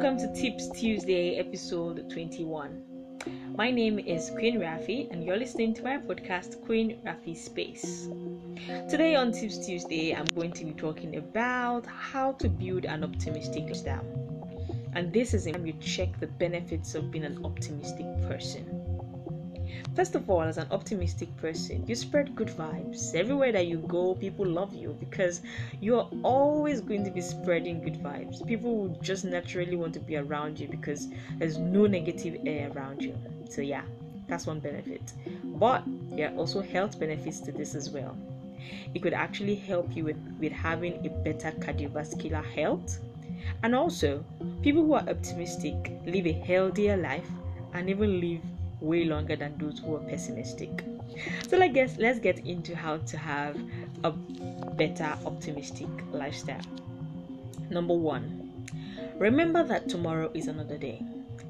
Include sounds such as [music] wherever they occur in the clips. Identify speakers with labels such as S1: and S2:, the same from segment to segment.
S1: Welcome to Tips Tuesday, episode 21. My name is Queen Rafi, and you're listening to my podcast, Queen Rafi Space. Today on Tips Tuesday, I'm going to be talking about how to build an optimistic lifestyle. And this is when you check the benefits of being an optimistic person. First of all, as an optimistic person, you spread good vibes. Everywhere that you go, people love you because you're always going to be spreading good vibes. People will just naturally want to be around you because there's no negative air around you. So, yeah, that's one benefit. But there are also health benefits to this as well. It could actually help you with, with having a better cardiovascular health. And also, people who are optimistic live a healthier life and even live way longer than those who are pessimistic. So let's get let's get into how to have a better optimistic lifestyle. Number 1. Remember that tomorrow is another day.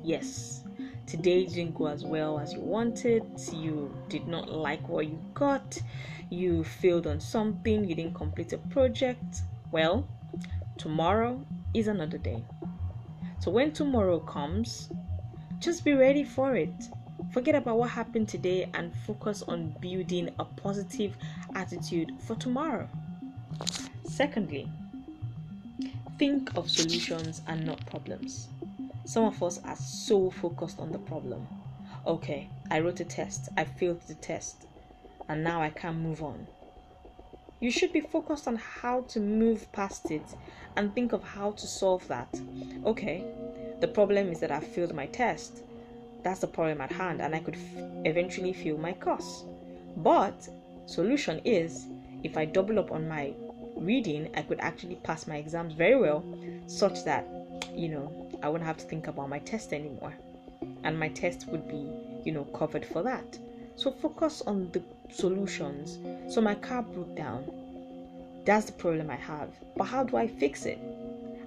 S1: Yes, today didn't go as well as you wanted, you did not like what you got, you failed on something, you didn't complete a project. Well, tomorrow is another day. So when tomorrow comes, just be ready for it. Forget about what happened today and focus on building a positive attitude for tomorrow. Secondly, think of solutions and not problems. Some of us are so focused on the problem. Okay, I wrote a test, I failed the test, and now I can't move on. You should be focused on how to move past it and think of how to solve that. Okay, the problem is that I failed my test that's the problem at hand and i could f- eventually fail my course but solution is if i double up on my reading i could actually pass my exams very well such that you know i wouldn't have to think about my test anymore. And my test would be you know covered for that. So focus on the solutions. So my car broke down. That's the problem i have. But how do i fix it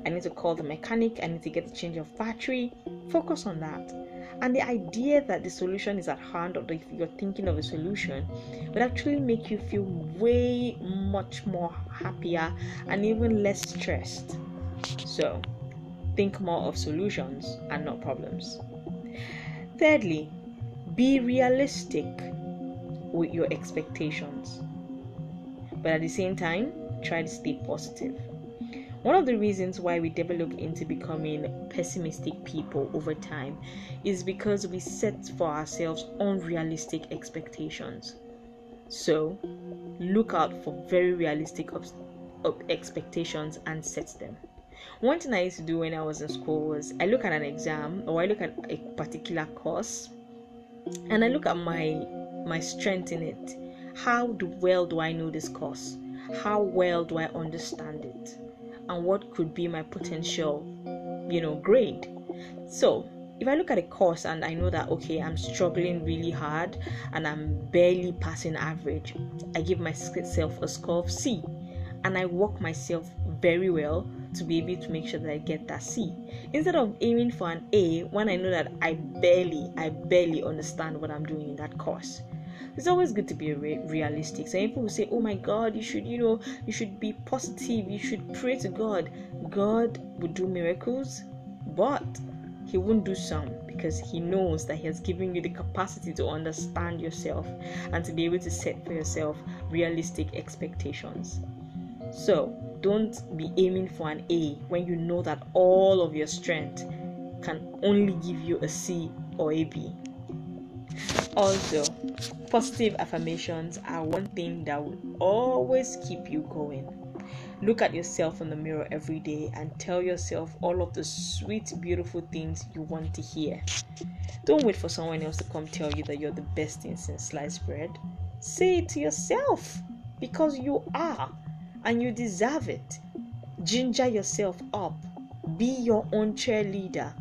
S1: i need to call the mechanic i need to get a change of battery. Focus on that. And the idea that the solution is at hand or if you're thinking of a solution would actually make you feel way much more happier and even less stressed. So think more of solutions and not problems. Thirdly be realistic with your expectations. But at the same time try to stay positive one of the reasons why we develop into becoming pessimistic people over time is because we set for ourselves unrealistic expectations. So, look out for very realistic expectations and set them. One thing I used to do when I was in school was I look at an exam or I look at a particular course and I look at my my strength in it. How do, well do I know this course? How well do I understand it? And what could be my potential, you know, grade. So, if I look at a course and I know that okay, I'm struggling really hard and I'm barely passing average, I give myself a score of C and I work myself very well to be able to make sure that I get that C. Instead of aiming for an A when I know that I barely, I barely understand what I'm doing in that course it's always good to be re- realistic. So people will say, "Oh my God, you should, you know, you should be positive. You should pray to God. God will do miracles, but He won't do some because He knows that He has given you the capacity to understand yourself and to be able to set for yourself realistic expectations. So don't be aiming for an A when you know that all of your strength can only give you a C or a B. Also, positive affirmations are one thing that will always keep you going. Look at yourself in the mirror every day and tell yourself all of the sweet, beautiful things you want to hear. Don't wait for someone else to come tell you that you're the best thing since sliced bread. Say it to yourself because you are and you deserve it. Ginger yourself up. Be your own cheerleader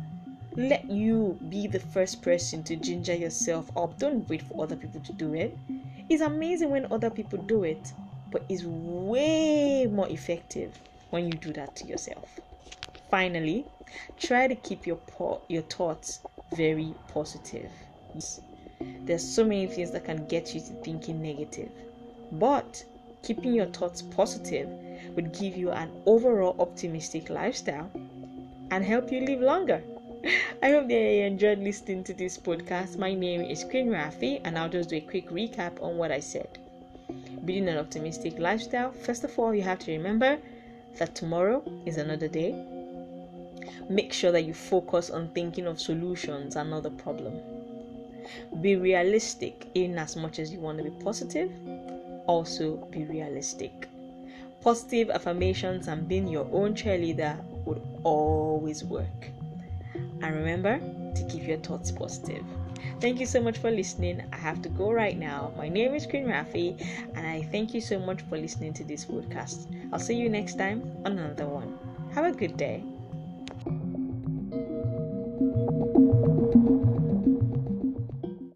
S1: let you be the first person to ginger yourself up. Don't wait for other people to do it. It's amazing when other people do it, but it's way more effective when you do that to yourself. Finally, try to keep your po- your thoughts very positive. There's so many things that can get you to thinking negative, but keeping your thoughts positive would give you an overall optimistic lifestyle and help you live longer. [laughs] I hope that you enjoyed listening to this podcast. My name is Queen Rafi, and I'll just do a quick recap on what I said. Building an optimistic lifestyle, first of all, you have to remember that tomorrow is another day. Make sure that you focus on thinking of solutions and not the problem. Be realistic in as much as you want to be positive, also be realistic. Positive affirmations and being your own cheerleader would always work. And remember to keep your thoughts positive. Thank you so much for listening. I have to go right now. My name is Queen Rafi, and I thank you so much for listening to this podcast. I'll see you next time on another one. Have a good day.